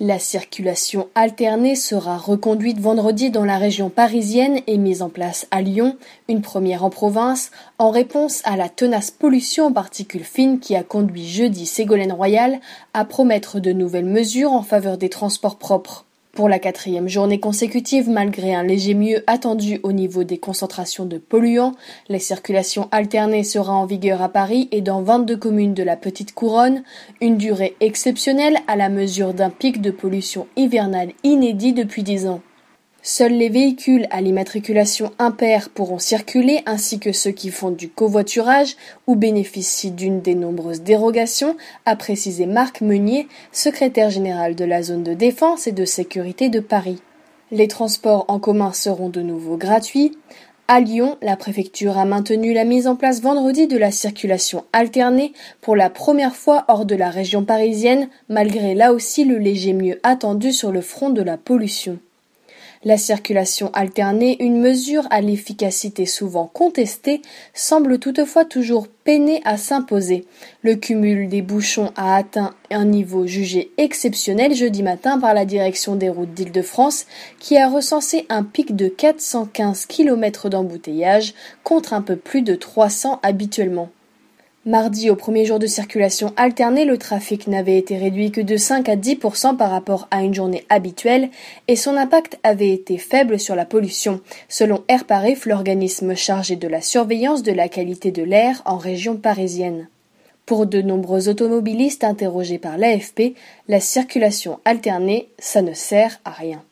La circulation alternée sera reconduite vendredi dans la région parisienne et mise en place à Lyon, une première en province, en réponse à la tenace pollution en particules fines qui a conduit jeudi Ségolène Royal à promettre de nouvelles mesures en faveur des transports propres. Pour la quatrième journée consécutive, malgré un léger mieux attendu au niveau des concentrations de polluants, la circulation alternée sera en vigueur à Paris et dans 22 communes de la Petite Couronne, une durée exceptionnelle à la mesure d'un pic de pollution hivernale inédit depuis 10 ans. Seuls les véhicules à l'immatriculation impaire pourront circuler ainsi que ceux qui font du covoiturage ou bénéficient d'une des nombreuses dérogations, a précisé Marc Meunier, secrétaire général de la zone de défense et de sécurité de Paris. Les transports en commun seront de nouveau gratuits. À Lyon, la préfecture a maintenu la mise en place vendredi de la circulation alternée pour la première fois hors de la région parisienne, malgré là aussi le léger mieux attendu sur le front de la pollution. La circulation alternée, une mesure à l'efficacité souvent contestée, semble toutefois toujours peiner à s'imposer. Le cumul des bouchons a atteint un niveau jugé exceptionnel jeudi matin par la direction des routes d'Île-de-France, qui a recensé un pic de 415 km d'embouteillage contre un peu plus de 300 habituellement. Mardi, au premier jour de circulation alternée, le trafic n'avait été réduit que de 5 à 10% par rapport à une journée habituelle et son impact avait été faible sur la pollution, selon AirParif, l'organisme chargé de la surveillance de la qualité de l'air en région parisienne. Pour de nombreux automobilistes interrogés par l'AFP, la circulation alternée, ça ne sert à rien.